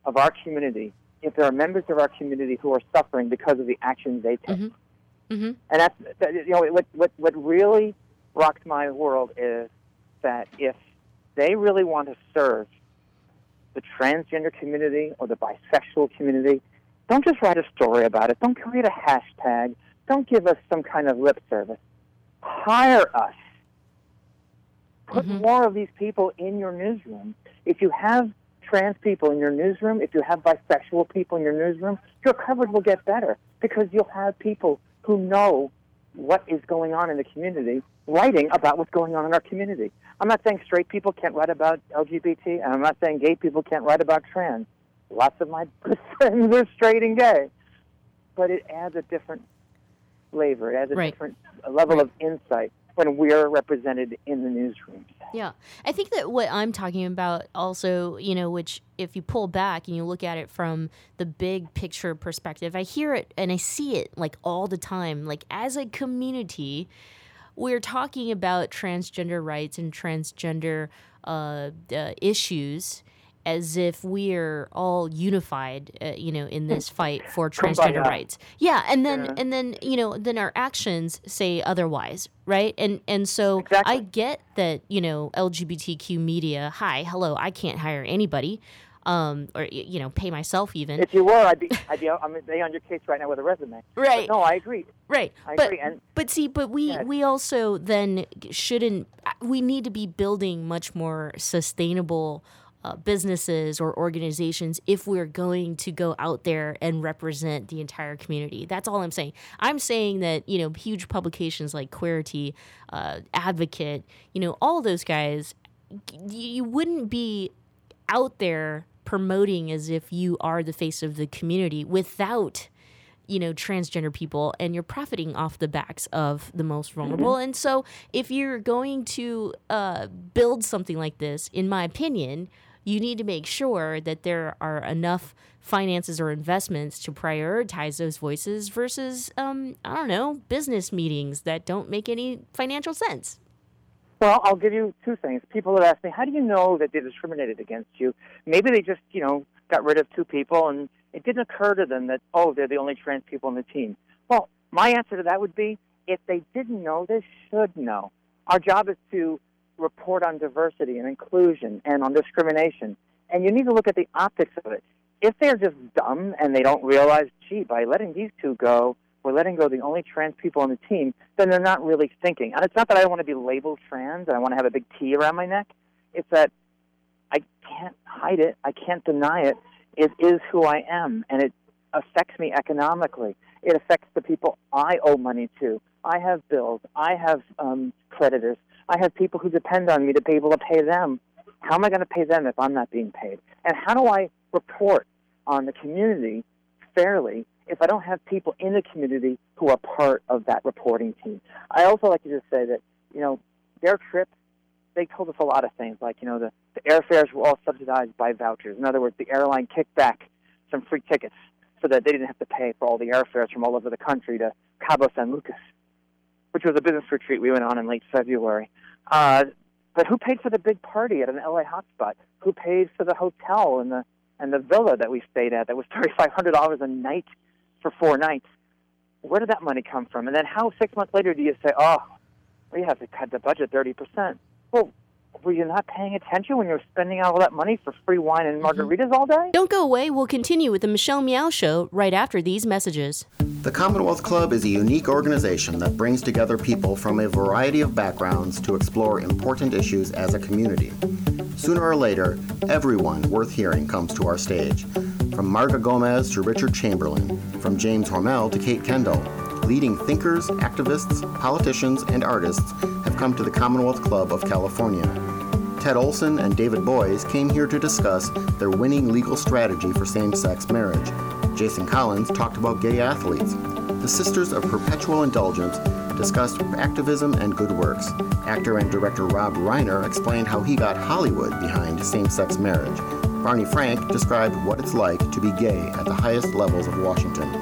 of our community if there are members of our community who are suffering because of the actions they take? Mm-hmm. Mm-hmm. And that's that, you know what what what really rocks my world is that if they really want to serve the transgender community or the bisexual community, don't just write a story about it. Don't create a hashtag. Don't give us some kind of lip service. Hire us. Put more of these people in your newsroom. If you have trans people in your newsroom, if you have bisexual people in your newsroom, your coverage will get better because you'll have people who know what is going on in the community writing about what's going on in our community. I'm not saying straight people can't write about LGBT, and I'm not saying gay people can't write about trans. Lots of my (laughs) friends are straight and gay. But it adds a different flavor, it adds a Right. different level of insight when we're represented in the newsrooms. Yeah. I think that what I'm talking about also, you know, which if you pull back and you look at it from the big picture perspective, I hear it and I see it like all the time. Like as a community, we're talking about transgender rights and transgender uh, uh, issues as if we're all unified, uh, you know, in this (laughs) fight for transgender rights. Yeah, and then Yeah. and then you know then our actions say otherwise, right? And and so I get that you know LGBTQ media. Hi, hello. I can't hire anybody, um, or you know pay myself even. If you were, I'd be, I'd be, I'm on your case right now with a resume. But Right. no, I agree. Right. I but, agree. And but see, but we we also then shouldn't. We need to be building much more sustainable uh, businesses or organizations if we're going to go out there and represent the entire community. That's all I'm saying. I'm saying that you know huge publications like Queerty, uh, Advocate, you know all those guys, you wouldn't be out there promoting as if you are the face of the community without you know transgender people and you're profiting off the backs of the most vulnerable and so if you're going to uh, build something like this in my opinion you need to make sure that there are enough finances or investments to prioritize those voices versus, um, I don't know, business meetings that don't make any financial sense. Well, I'll give you two things. People have asked me, how do you know that they discriminated against you? Maybe they just, you know, got rid of two people and it didn't occur to them that, oh, they're the only trans people on the team. Well, my answer to that would be if they didn't know, they should know. Our job is to report on diversity and inclusion and on discrimination. And you need to look at the optics of it. If they're just dumb and they don't realize, gee, by letting these two go, we're letting go the only trans people on the team, then they're not really thinking. And it's not that I want to be labeled trans and I want to have a big T around my neck. It's that I can't hide it. I can't deny it. It is who I am, and it affects me economically. It affects the people I owe money to. I have bills. I have um, creditors. I have people who depend on me to be able to pay them. How am I going to pay them if I'm not being paid? And how do I report on the community fairly if I don't have people in the community who are part of that reporting team? I also like to just say that, you know, their trip, they told us a lot of things, like, you know, the, the airfares were all subsidized by vouchers. In other words, the airline kicked back some free tickets so that they didn't have to pay for all the airfares from all over the country to Cabo San Lucas which was a business retreat we went on in late February. Uh, but who paid for the big party at an LA hotspot? Who paid for the hotel and the and the villa that we stayed at that was (laughs) thirty five hundred dollars a night for four nights? Where did that money come from? And then how six months later do you say, oh, we have to cut the budget thirty percent? Well, were you not paying attention when you were spending all that money for free wine and mm-hmm. margaritas all day? Don't go away. We'll continue with the Michelle Meow Show right after these messages. The Commonwealth Club is a unique organization that brings together people from a variety of backgrounds to explore important issues as a community. Sooner or later, everyone worth hearing comes to our stage. From Marga Gomez to Richard Chamberlain, from James Hormel to Kate Kendall, leading thinkers, activists, politicians, and artists have come to the Commonwealth Club of California. Ted Olson and David Boies came here to discuss their winning legal strategy for same sex marriage. Jason Collins talked about gay athletes. The Sisters of Perpetual Indulgence discussed activism and good works. Actor and director Rob Reiner explained how he got Hollywood behind same sex marriage. Barney Frank described what it's like to be gay at the highest levels of Washington.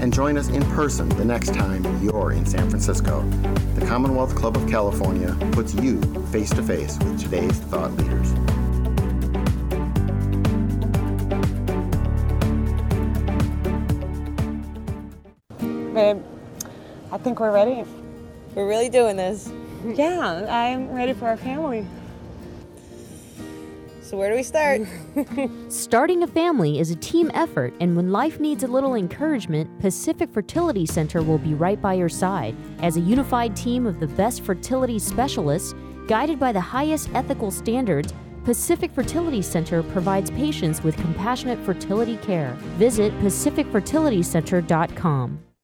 and join us in person the next time you're in San Francisco. The Commonwealth Club of California puts you face to face with today's thought leaders. Babe, I think we're ready. We're really doing this. Yeah, I'm ready for our family. So, where do we start? (laughs) Starting a family is a team effort, and when life needs a little encouragement, Pacific Fertility Center will be right by your side. As a unified team of the best fertility specialists, guided by the highest ethical standards, Pacific Fertility Center provides patients with compassionate fertility care. Visit pacificfertilitycenter.com.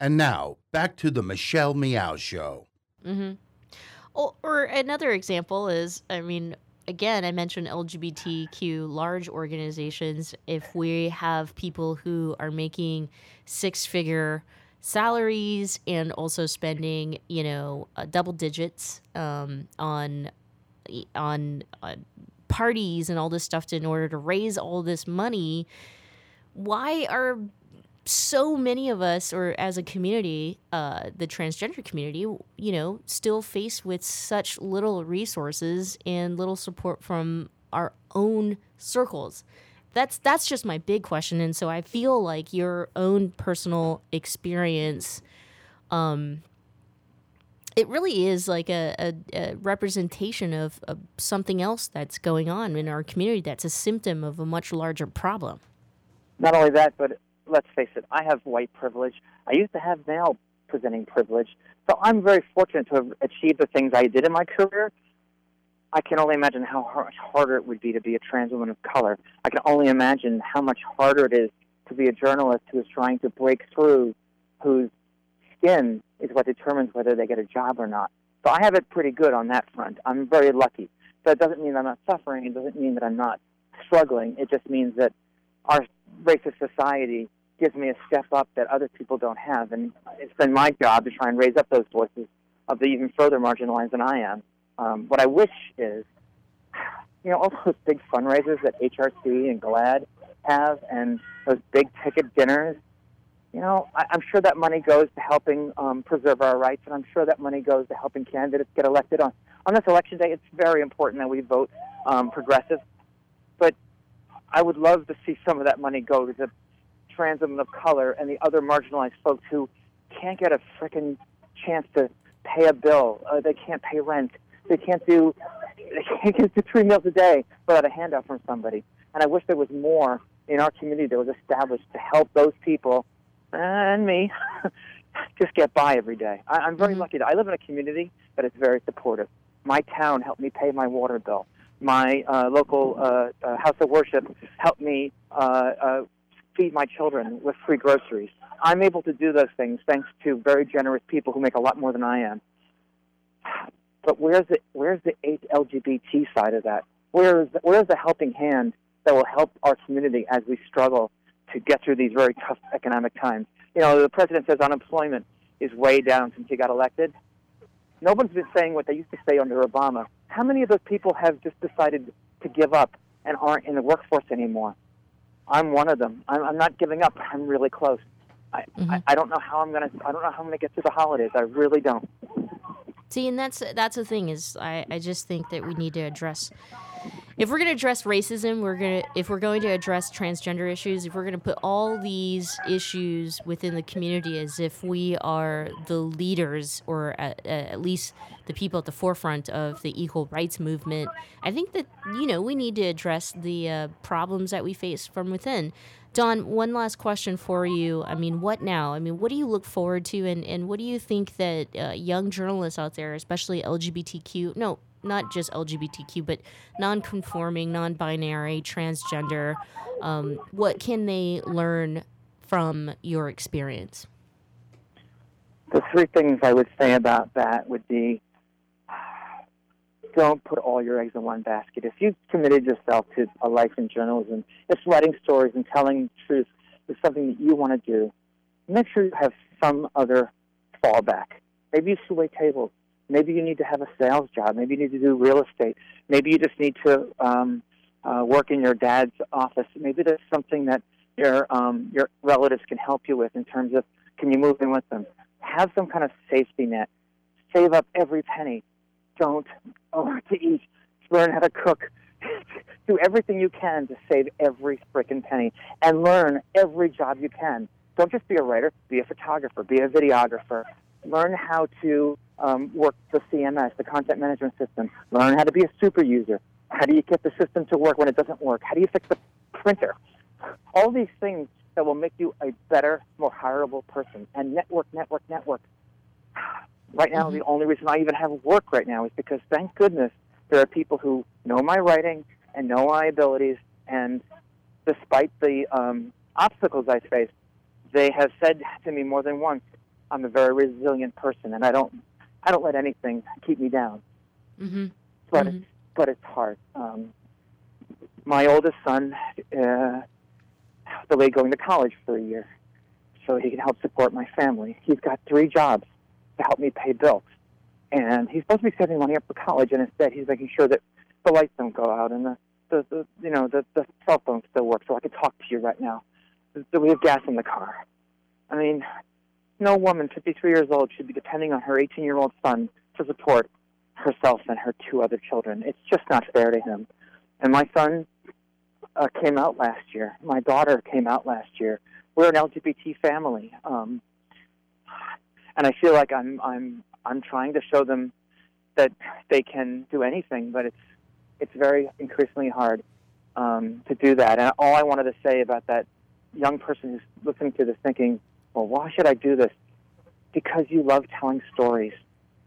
And now, back to the Michelle Meow Show. Mm-hmm. Or, or another example is, I mean, again, I mentioned LGBTQ large organizations. If we have people who are making six figure salaries and also spending, you know, uh, double digits um, on on uh, parties and all this stuff to, in order to raise all this money, why are so many of us, or as a community, uh, the transgender community, you know, still faced with such little resources and little support from our own circles. That's that's just my big question, and so I feel like your own personal experience, um, it really is like a, a, a representation of, of, something else that's going on in our community that's a symptom of a much larger problem. Not only that, but let's face it, I have white privilege. I used to have male presenting privilege. So I'm very fortunate to have achieved the things I did in my career. I can only imagine how much harder it would be to be a trans woman of color. I can only imagine how much harder it is to be a journalist who is trying to break through, whose skin is what determines whether they get a job or not. So I have it pretty good on that front. I'm very lucky. It doesn't mean that I'm not suffering. It doesn't mean that I'm not struggling. It just means that our racist society gives me a step up that other people don't have. And it's been my job to try and raise up those voices of the even further marginalized than I am. Um, what I wish is, (sighs) you know, all those big fundraisers that HRC and GLAAD have and those big ticket dinners, you know, I, I'm sure that money goes to helping um, preserve our rights, and I'm sure that money goes to helping candidates get elected on. On this election day, it's very important that we vote um, progressive, but I would love to see some of that money go to the trans women of color and the other marginalized folks who can't get a freaking chance to pay a bill. Uh, they can't pay rent. They can't do (laughs) they can't get to three meals a day without a handout from somebody. And I wish there was more in our community that was established to help those people and me (laughs) just get by every day. I, I'm very mm-hmm. lucky. That I live in a community that is very supportive. My town helped me pay my water bill. My uh, local uh, uh, house of worship helped me uh, uh, feed my children with free groceries. I'm able to do those things thanks to very generous people who make a lot more than I am. But where's the where's the LGBT side of that? Where's the, where's the helping hand that will help our community as we struggle to get through these very tough economic times? You know, the president says unemployment is way down since he got elected. No one's been saying what they used to say under Obama. How many of those people have just decided to give up and aren't in the workforce anymore? I'm one of them. I'm, I'm not giving up. I'm really close. I, mm-hmm. I, I don't know how I'm gonna. I don't know how I'm gonna get through the holidays. I really don't. See, and that's that's the thing is I, I just think that we need to address if we're going to address racism, we're going to if we're going to address transgender issues, if we're going to put all these issues within the community as if we are the leaders or at, at least the people at the forefront of the equal rights movement, I think that you know we need to address the uh, problems that we face from within. Dawn, one last question for you. I mean, what now? I mean, what do you look forward to, and, and what do you think that uh, young journalists out there, especially LGBTQ, no, not just LGBTQ, but non-conforming, non-binary, transgender. Um, what can they learn from your experience? The three things I would say about that would be (sighs) don't put all your eggs in one basket. If you've committed yourself to a life in journalism, if writing stories and telling truth is something that you want to do, make sure you have some other fallback. Maybe you should wait tables. Maybe you need to have a sales job. Maybe you need to do real estate. Maybe you just need to um, uh, work in your dad's office. Maybe there's something that your um, your relatives can help you with in terms of can you move in with them. Have some kind of safety net. Save up every penny. Don't over to eat. Learn how to cook. (laughs) do everything you can to save every frickin' penny and learn every job you can. Don't just be a writer. Be a photographer. Be a videographer. Learn how to um, work the CMS, the content management system. Learn how to be a super user. How do you get the system to work when it doesn't work? How do you fix the printer? All these things that will make you a better, more hireable person. And network, network, network. (sighs) Right now, mm-hmm. the only reason I even have work right now is because, thank goodness, there are people who know my writing and know my abilities, and despite the um, obstacles I face, they have said to me more than once, I'm a very resilient person, and I don't I don't let anything keep me down. Mm-hmm. But mm-hmm. It's, but it's hard. Um, my oldest son uh, delayed going to college for a year, so he can help support my family. He's got three jobs to help me pay bills, and he's supposed to be saving money up for college, and instead he's making sure that the lights don't go out and the, the, the you know the, the cell phone still works, so I can talk to you right now. That we have gas in the car. I mean, no woman 53 years old should be depending on her 18 year old son to support herself and her two other children. It's just not fair to him. And my son uh, came out last year. My daughter came out last year. We're an LGBT family, um, and I feel like I'm I'm I'm trying to show them that they can do anything, but it's it's very increasingly hard um, to do that. And all I wanted to say about that young person who's listening to this, thinking, "Well, why should I do this?" Because you love telling stories,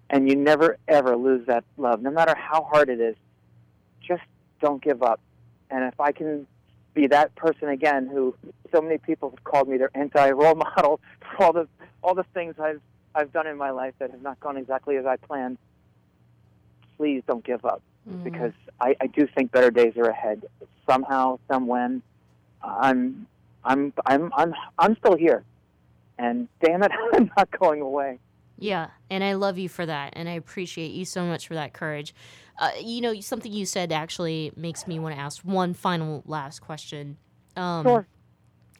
and you never ever lose that love, no matter how hard it is. Just don't give up. And if I can be that person again, who so many people have called me their anti-role (laughs) model for all the all the things I've I've done in my life that have not gone exactly as I planned. Please don't give up Mm-hmm. because I, I do think better days are ahead. Somehow, some when, I'm I'm I'm I'm I'm still here, and damn it, (laughs) I'm not going away. Yeah, and I love you for that, and I appreciate you so much for that courage. Uh, you know, something you said actually makes me want to ask one final last question. Um, Sure.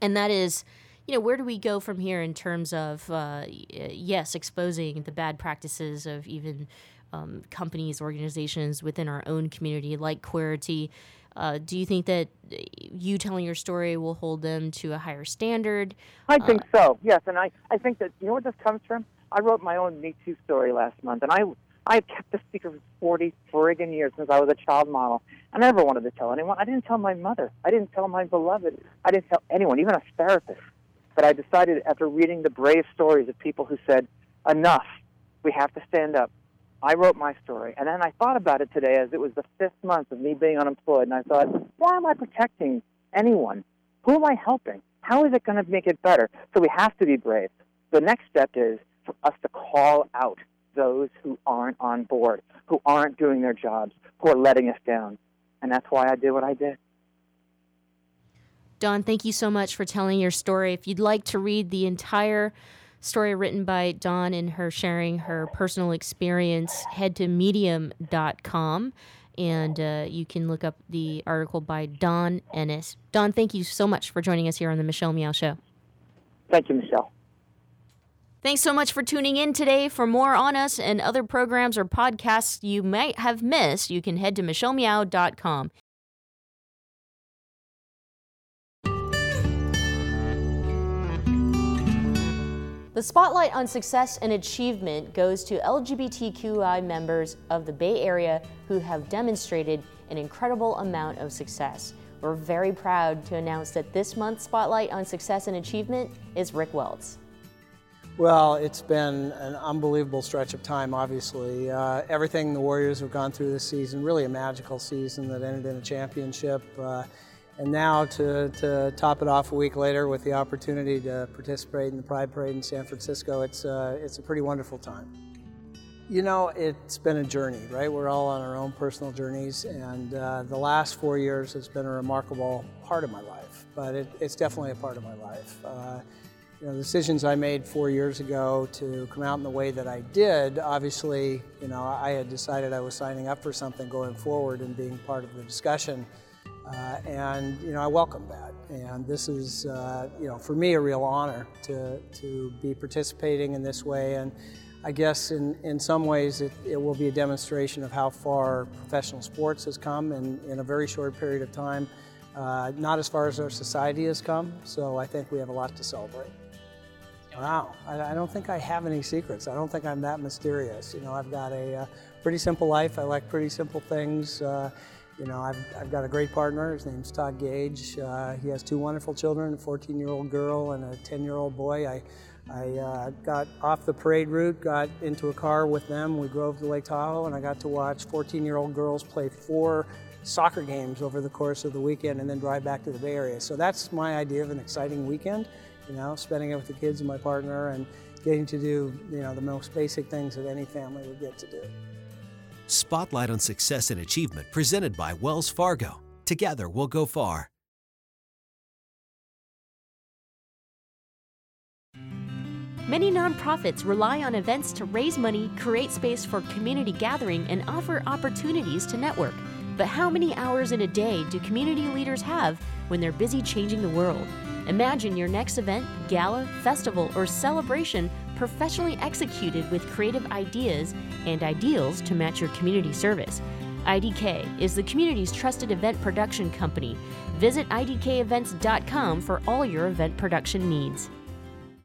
And that is, you know, where do we go from here in terms of, uh, yes, exposing the bad practices of even um, companies, organizations within our own community, like Queerty? Uh, do you think that uh, you telling your story will hold them to a higher standard? I think so. Yes, and I I think that you know where this comes from. I wrote my own Me Too story last month, and I I have kept this secret for forty friggin' years since I was a child model. I never wanted to tell anyone. I didn't tell my mother. I didn't tell my beloved. I didn't tell anyone, even a therapist. But I decided after reading the brave stories of people who said, "Enough, we have to stand up." I wrote my story, and then I thought about it today as it was the fifth month of me being unemployed, and I thought, why am I protecting anyone? Who am I helping? How is it going to make it better? So we have to be brave. The next step is for us to call out those who aren't on board, who aren't doing their jobs, who are letting us down. And that's why I did what I did. Dawn, thank you so much for telling your story. If you'd like to read the entire story written by Dawn and her sharing her personal experience, head to medium.com and uh, you can look up the article by Dawn Ennis. Dawn, thank you so much for joining us here on the Michelle Meow Show. Thank you, Michelle. Thanks so much for tuning in today. For more on us and other programs or podcasts you might have missed, you can head to michellemeow.com. The spotlight on success and achievement goes to LGBTQI members of the Bay Area who have demonstrated an incredible amount of success. We're very proud to announce that this month's spotlight on success and achievement is Rick Welts. Well, it's been an unbelievable stretch of time, obviously. Uh, everything the Warriors have gone through this season, really a magical season that ended in a championship. Uh, and now to, to top it off a week later with the opportunity to participate in the Pride Parade in San Francisco, it's, uh, it's a pretty wonderful time. You know, it's been a journey, right? We're all on our own personal journeys, and uh, the last four years has been a remarkable part of my life, but it, it's definitely a part of my life. Uh, you know, the decisions I made four years ago to come out in the way that I did, obviously, you know, I had decided I was signing up for something going forward and being part of the discussion. Uh, and, you know, I welcome that. And this is, uh, you know, for me a real honor to, to be participating in this way. And I guess in, in some ways it, it will be a demonstration of how far professional sports has come in, in a very short period of time. Uh, not as far as our society has come, so I think we have a lot to celebrate. Wow, I, I don't think I have any secrets. I don't think I'm that mysterious. You know, I've got a uh, pretty simple life. I like pretty simple things. You know, I've, I've got a great partner. His name's Todd Gage. Uh, he has two wonderful children, a 14-year-old girl and a 10-year-old boy. I, I uh, got off the parade route, got into a car with them. We drove to Lake Tahoe, and I got to watch 14-year-old girls play four soccer games over the course of the weekend and then drive back to the Bay Area. So that's my idea of an exciting weekend, you know, spending it with the kids and my partner and getting to do, you know, the most basic things that any family would get to do. Spotlight on Success and Achievement presented by Wells Fargo. Together we'll go far. Many nonprofits rely on events to raise money, create space for community gathering, and offer opportunities to network. But how many hours in a day do community leaders have when they're busy changing the world? Imagine your next event, gala, festival, or celebration professionally executed with creative ideas and ideals to match your community service. IDK is the community's trusted event production company. Visit idkevents.com for all your event production needs.